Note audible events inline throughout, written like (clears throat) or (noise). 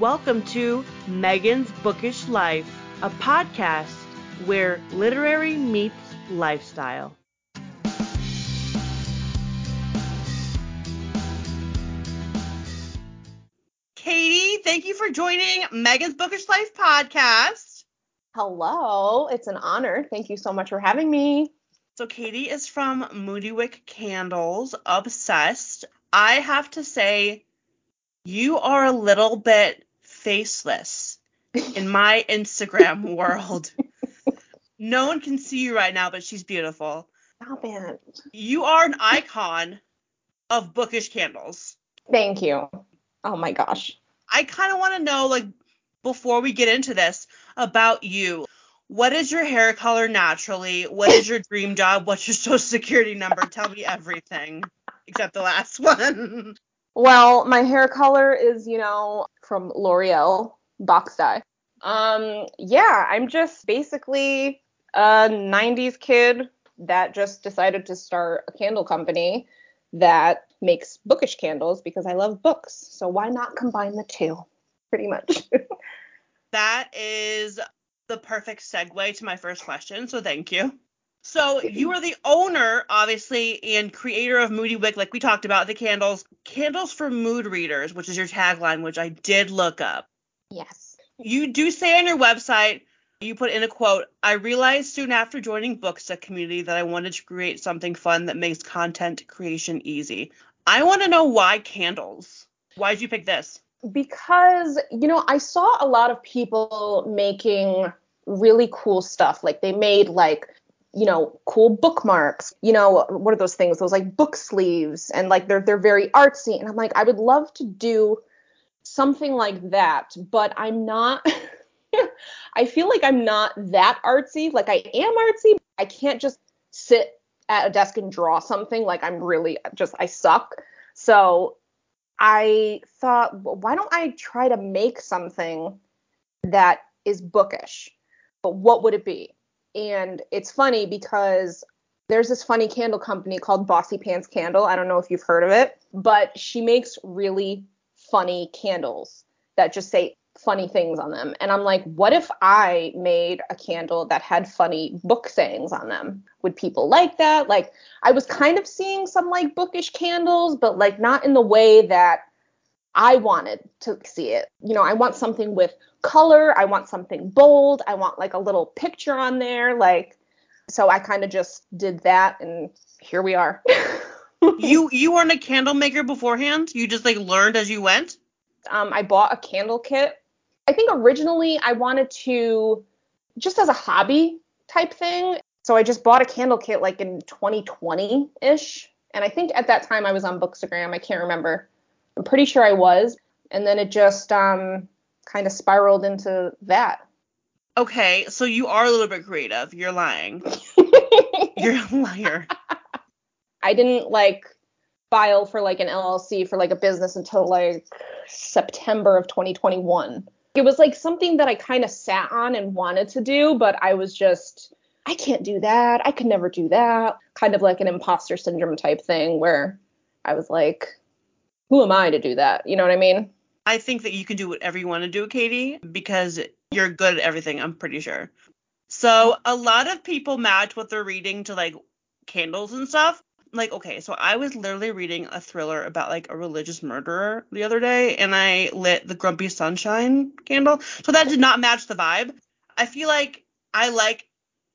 Welcome to Megan's Bookish Life, a podcast where literary meets lifestyle. Katie, thank you for joining Megan's Bookish Life podcast. Hello, it's an honor. Thank you so much for having me. So, Katie is from Moodywick Candles, obsessed. I have to say, you are a little bit faceless in my Instagram (laughs) world. No one can see you right now, but she's beautiful. Stop it. You are an icon of bookish candles. Thank you. Oh my gosh. I kind of want to know, like, before we get into this, about you. What is your hair color naturally? What is your dream job? What's your social security number? Tell me everything except the last (laughs) one. Well, my hair color is, you know, from L'Oreal box dye. Um, yeah, I'm just basically a 90s kid that just decided to start a candle company that makes bookish candles because I love books. So why not combine the two? Pretty much. (laughs) that is the perfect segue to my first question. So thank you. So you are the owner, obviously, and creator of Moody Wick, like we talked about, the candles. Candles for mood readers, which is your tagline, which I did look up. Yes. You do say on your website, you put in a quote, I realized soon after joining Booksa community that I wanted to create something fun that makes content creation easy. I want to know why candles. Why did you pick this? Because, you know, I saw a lot of people making really cool stuff. Like they made like you know, cool bookmarks. You know, what are those things? Those like book sleeves and like they're they're very artsy. And I'm like, I would love to do something like that, but I'm not (laughs) I feel like I'm not that artsy. Like I am artsy. I can't just sit at a desk and draw something. Like I'm really just I suck. So I thought, well, why don't I try to make something that is bookish? But what would it be? And it's funny because there's this funny candle company called Bossy Pants Candle. I don't know if you've heard of it, but she makes really funny candles that just say funny things on them. And I'm like, what if I made a candle that had funny book sayings on them? Would people like that? Like, I was kind of seeing some like bookish candles, but like not in the way that I wanted to see it. You know, I want something with color, I want something bold, I want like a little picture on there. Like, so I kind of just did that, and here we are. (laughs) you you weren't a candle maker beforehand? You just like learned as you went? Um, I bought a candle kit. I think originally I wanted to just as a hobby type thing. So I just bought a candle kit like in 2020 ish. And I think at that time I was on Bookstagram. I can't remember. I'm pretty sure I was. And then it just um, kind of spiraled into that. Okay, so you are a little bit creative. You're lying. (laughs) You're a liar. I didn't like file for like an LLC for like a business until like September of 2021. It was like something that I kind of sat on and wanted to do, but I was just I can't do that. I could never do that. Kind of like an imposter syndrome type thing where I was like, who am I to do that? You know what I mean? I think that you can do whatever you want to do, Katie, because you're good at everything, I'm pretty sure. So a lot of people match what they're reading to like candles and stuff. Like, okay, so I was literally reading a thriller about like a religious murderer the other day, and I lit the Grumpy Sunshine candle. So that did not match the vibe. I feel like I like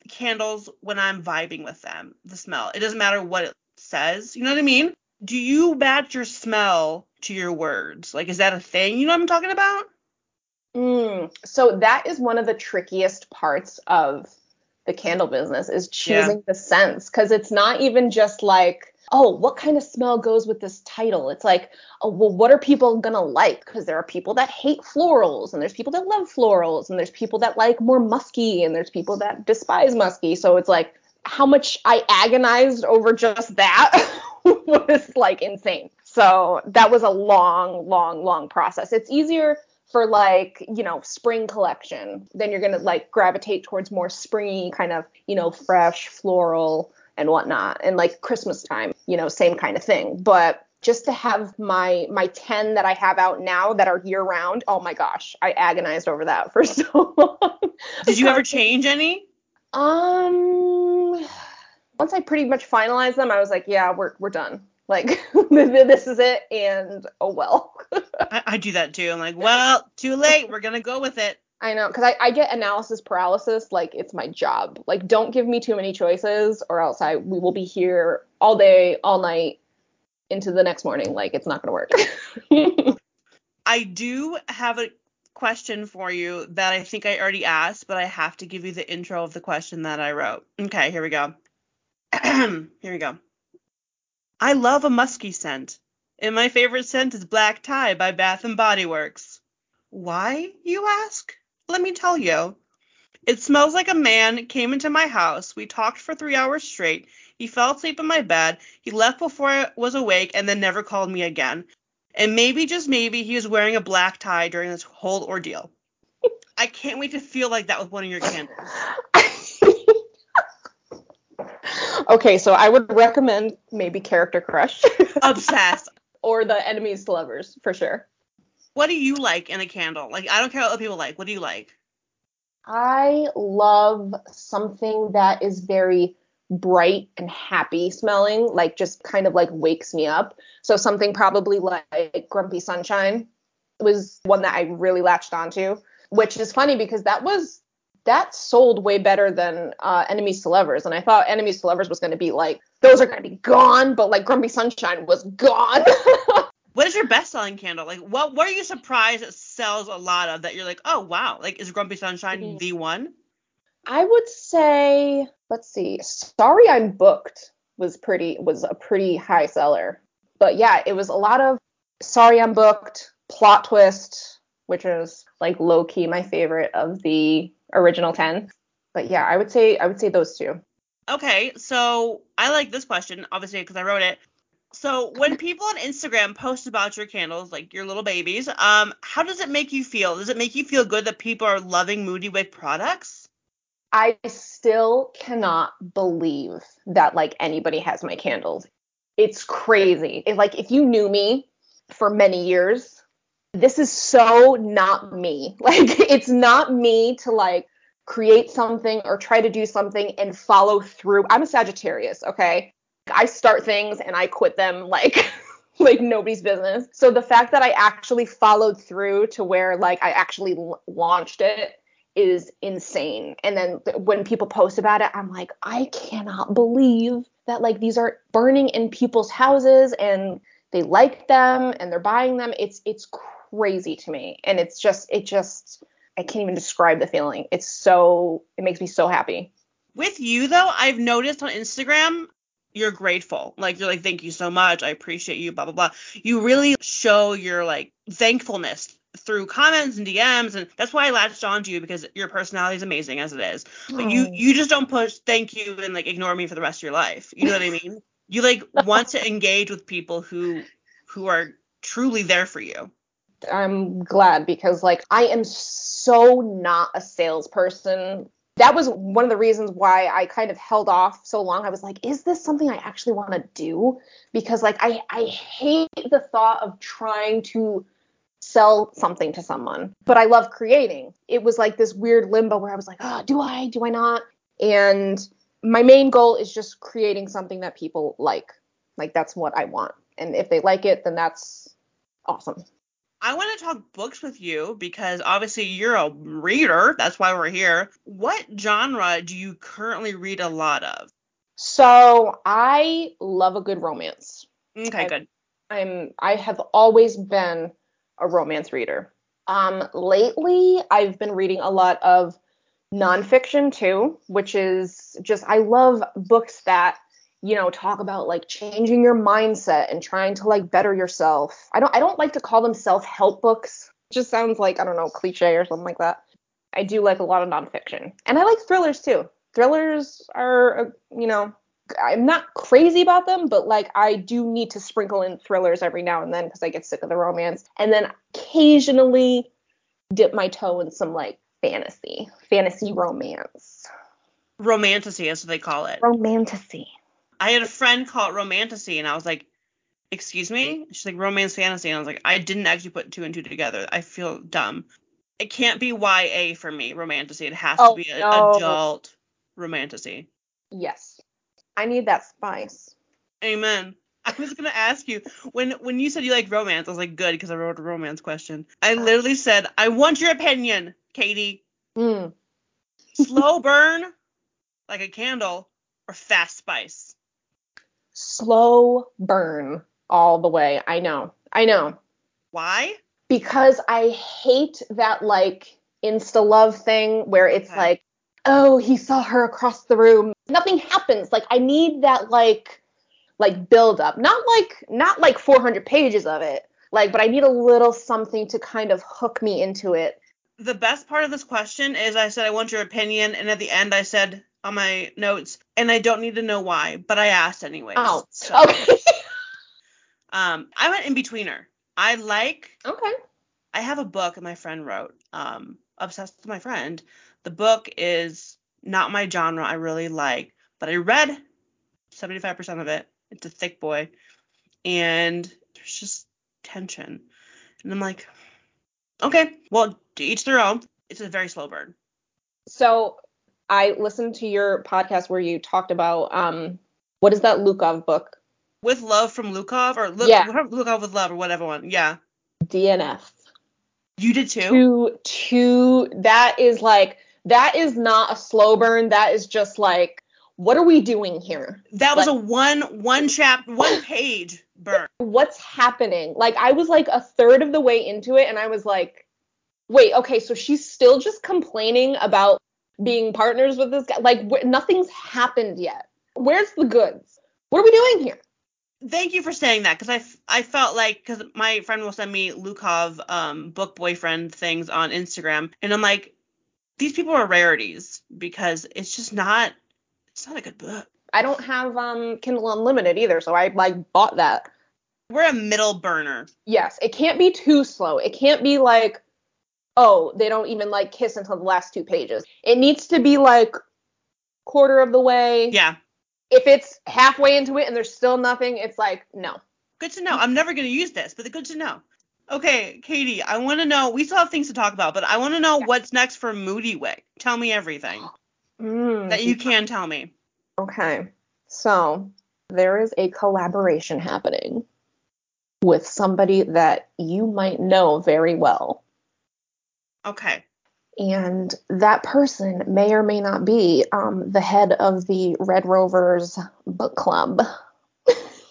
candles when I'm vibing with them, the smell. It doesn't matter what it says. You know what I mean? Do you match your smell to your words? Like, is that a thing? You know what I'm talking about? Mm, so that is one of the trickiest parts of the candle business is choosing yeah. the scents because it's not even just like oh what kind of smell goes with this title it's like oh well what are people gonna like because there are people that hate florals and there's people that love florals and there's people that like more musky and there's people that despise musky so it's like how much i agonized over just that (laughs) was like insane. So that was a long, long, long process. It's easier for like, you know, spring collection. Then you're gonna like gravitate towards more springy kind of, you know, fresh, floral and whatnot. And like Christmas time, you know, same kind of thing. But just to have my my 10 that I have out now that are year round. Oh my gosh, I agonized over that for (laughs) so long. Did you ever (laughs) change any? Um once I pretty much finalized them, I was like, yeah, we're we're done. Like (laughs) this is it and oh well. (laughs) I, I do that too. I'm like, well, too late. We're gonna go with it. I know, because I, I get analysis paralysis, like it's my job. Like, don't give me too many choices, or else I we will be here all day, all night, into the next morning. Like, it's not gonna work. (laughs) I do have a question for you that I think I already asked, but I have to give you the intro of the question that I wrote. Okay, here we go. (clears throat) here we go. I love a musky scent, and my favorite scent is Black Tie by Bath and Body Works. Why, you ask? Let me tell you. It smells like a man came into my house. We talked for three hours straight. He fell asleep in my bed. He left before I was awake and then never called me again. And maybe, just maybe, he was wearing a black tie during this whole ordeal. I can't wait to feel like that with one of your candles. (laughs) okay, so I would recommend maybe Character Crush. (laughs) Obsessed. or the Enemies to Lovers, for sure. What do you like in a candle? Like, I don't care what other people like. What do you like? I love something that is very bright and happy smelling, like just kind of like wakes me up. So something probably like Grumpy Sunshine was one that I really latched onto, which is funny because that was that sold way better than uh, Enemies to Lovers, and I thought Enemies to Lovers was going to be like those are going to be gone, but like Grumpy Sunshine was gone. (laughs) what is your best selling candle? Like what what are you surprised it sells a lot of that you're like, oh wow, like is Grumpy Sunshine mm-hmm. the one? I would say, let's see, Sorry I'm Booked was pretty was a pretty high seller. But yeah, it was a lot of Sorry I'm Booked, Plot Twist, which is like low key my favorite of the original 10. But yeah, I would say I would say those two. Okay, so I like this question obviously because I wrote it. So when people on Instagram post about your candles, like your little babies, um, how does it make you feel? Does it make you feel good that people are loving Moody Wick products? I still cannot believe that like anybody has my candles. It's crazy. It, like if you knew me for many years, this is so not me. (laughs) Like it's not me to like create something or try to do something and follow through. I'm a Sagittarius, okay? I start things and I quit them (laughs) like like nobody's business. So the fact that I actually followed through to where like I actually l- launched it is insane. And then th- when people post about it, I'm like, I cannot believe that like these are burning in people's houses and they like them and they're buying them. It's it's crazy to me. And it's just it just I can't even describe the feeling. It's so it makes me so happy. With you though, I've noticed on Instagram you're grateful. Like you're like, thank you so much. I appreciate you, blah blah blah. You really show your like thankfulness through comments and DMs, and that's why I latched on to you because your personality is amazing as it is. But oh. you you just don't push thank you and like ignore me for the rest of your life. You know what I mean? You like (laughs) want to engage with people who who are truly there for you. I'm glad because like I am so not a salesperson that was one of the reasons why I kind of held off so long. I was like, is this something I actually want to do? Because like I I hate the thought of trying to sell something to someone, but I love creating. It was like this weird limbo where I was like, oh, do I? Do I not? And my main goal is just creating something that people like. Like that's what I want. And if they like it, then that's awesome. I want to talk books with you because obviously you're a reader. That's why we're here. What genre do you currently read a lot of? So I love a good romance. Okay, I, good. I'm I have always been a romance reader. Um, lately I've been reading a lot of nonfiction too, which is just I love books that you know talk about like changing your mindset and trying to like better yourself. I don't i don't like to call them self-help books. It just sounds like i don't know cliche or something like that. I do like a lot of nonfiction. And i like thrillers too. Thrillers are you know i'm not crazy about them but like i do need to sprinkle in thrillers every now and then because i get sick of the romance and then occasionally dip my toe in some like fantasy fantasy romance Romanticy is what they call it romantasy I had a friend call it romantasy, and I was like, excuse me? She's like, romance fantasy. And I was like, I didn't actually put two and two together. I feel dumb. It can't be YA for me, romantasy. It has Oh, to be an no. adult romantasy. Yes. I need that spice. Amen. I was gonna ask you when when you said you like romance, I was like, good, because I wrote a romance question. I literally said, I want your opinion, Katie. Mm. Slow (laughs) burn, like a candle, or fast spice. Slow burn all the way. I know. I know. Why? Because I hate that like insta love thing where it's Okay. like, oh, he saw her across the room. Nothing happens. Like I need that like like build up. Not like not like 400 pages of it. Like but I need a little something to kind of hook me into it. The best part of this question is I said I want your opinion, and at the end I said on my notes, and I don't need to know why, but I asked anyways. Oh. So, Okay. (laughs) um, I went in betweener. I like okay. I have a book that my friend wrote. Um, obsessed with my friend. The book is not my genre. I really like, but I read 75% of it. It's a thick boy, and there's just tension, and I'm like, okay, well, to each their own. It's a very slow burn. So I listened to your podcast where you talked about um what is that Lukov book? With love from Lukov or Lu- Yeah. Lukov with love or whatever one. Yeah, DNF. you did too. To to that is like that is not a slow burn. That is just like what are we doing here? That was like- a one one chap one page burn. What's happening? Like I was like a third of the way into it and I was like, wait, okay, so she's still just complaining about being partners with this guy. Like wh- nothing's happened yet. Where's the goods? What are we doing here? Thank you for saying that because I, f- I felt like because my friend will send me Lukov um, book boyfriend things on Instagram and I'm like these people are rarities because it's just not it's not a good book. I don't have um Kindle Unlimited either, so I like bought that. We're a middle burner. Yes, it can't be too slow. It can't be like, oh, they don't even like kiss until the last two pages. It needs to be like quarter of the way. Yeah, If it's halfway into it and there's still nothing, it's like no. good to know. I'm never gonna use this, but good to know. Okay, Katie, I want to know. We still have things to talk about, but I want to know Yeah. what's next for Moody Wick. Tell me everything (gasps) Mm, that you can tell me. Okay. So there is a collaboration happening with somebody that you might know very well. Okay. And that person may or may not be um, the head of the Read Rovers book club.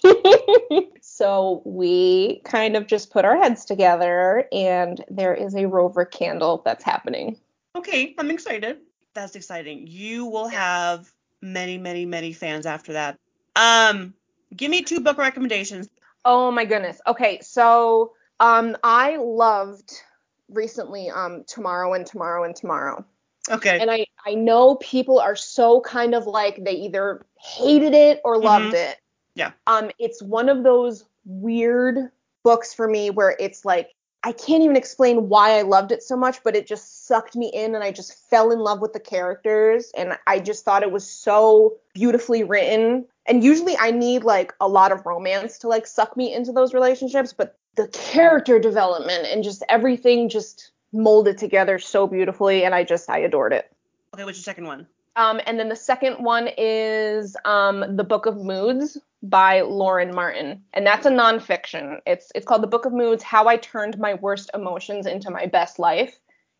(laughs) so we kind of just put our heads together, and there is a Rover candle that's happening. Okay, I'm excited. That's exciting. You will have many, many, many fans after that. Um, give me two book recommendations. Oh my goodness. Okay, so um, I loved recently um, Tomorrow and Tomorrow and Tomorrow. Okay. And I, I know people are so kind of like they either hated it or loved it. Yeah. Um, it's one of those weird books for me where it's like I can't even explain why I loved it so much, but it just sucked me in and I just fell in love with the characters and I just thought it was so beautifully written. And usually I need like a lot of romance to like suck me into those relationships, but the character development and just everything just molded together so beautifully and I just I adored it. okay, what's your second one? Um, and then the second one is um, The Book of Moods by Lauren Martin, and that's a nonfiction. It's it's called The Book of Moods: How I Turned My Worst Emotions into My Best Life.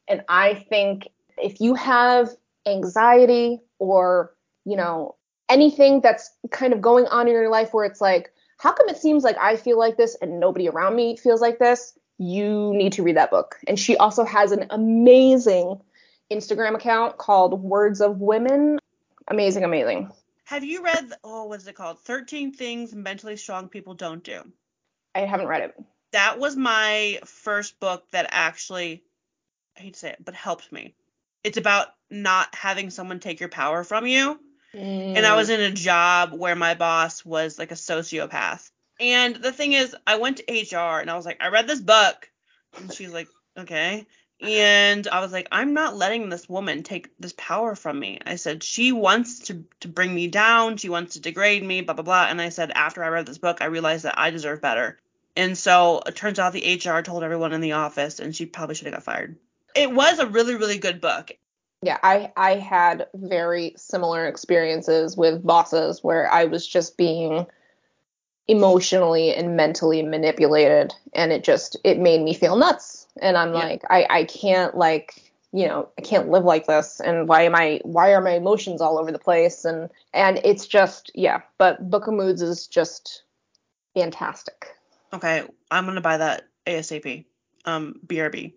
And I think if you have anxiety or you know anything that's kind of going on in your life where it's like, how come it seems like I feel like this and nobody around me feels like this? You need to read that book. And she also has an amazing Instagram account called Words of Women. Amazing, amazing. Have you read? Oh, what's it called? Thirteen Things Mentally Strong People Don't Do. I haven't read it. That was my first book that actually, I hate to say it, but helped me. It's about not having someone take your power from you. and I was mm. in a job where my boss was like a sociopath. And the thing is, I went to HR and I was like, I read this book. And she's like, okay. And I was like, I'm not letting this woman take this power from me. I said, she wants to, to bring me down. She wants to degrade me, blah, blah, blah. And I said, after I read this book, I realized that I deserve better. And so it turns out the HR told everyone in the office, and she probably should have got fired. It was a really, really good book. Yeah, I I had very similar experiences with bosses where I was just being emotionally and mentally manipulated and it just it made me feel nuts and i'm yeah. like i i can't like you know i can't live like this. And why am i why are my emotions all over the place? And and it's just yeah but book of moods is just fantastic. Okay i'm gonna buy that asap um brb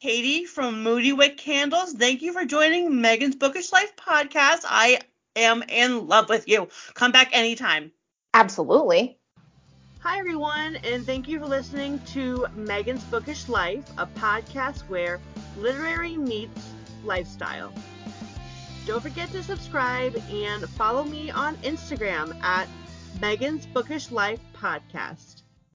katie from moody wick candles thank you for joining megan's bookish life podcast. I am in love with you. Come back anytime. Absolutely Hi, everyone, and thank you for listening to Megan's Bookish Life, a podcast where literary meets lifestyle. Don't forget to subscribe and follow me on Instagram at Megan's Bookish Life Podcast.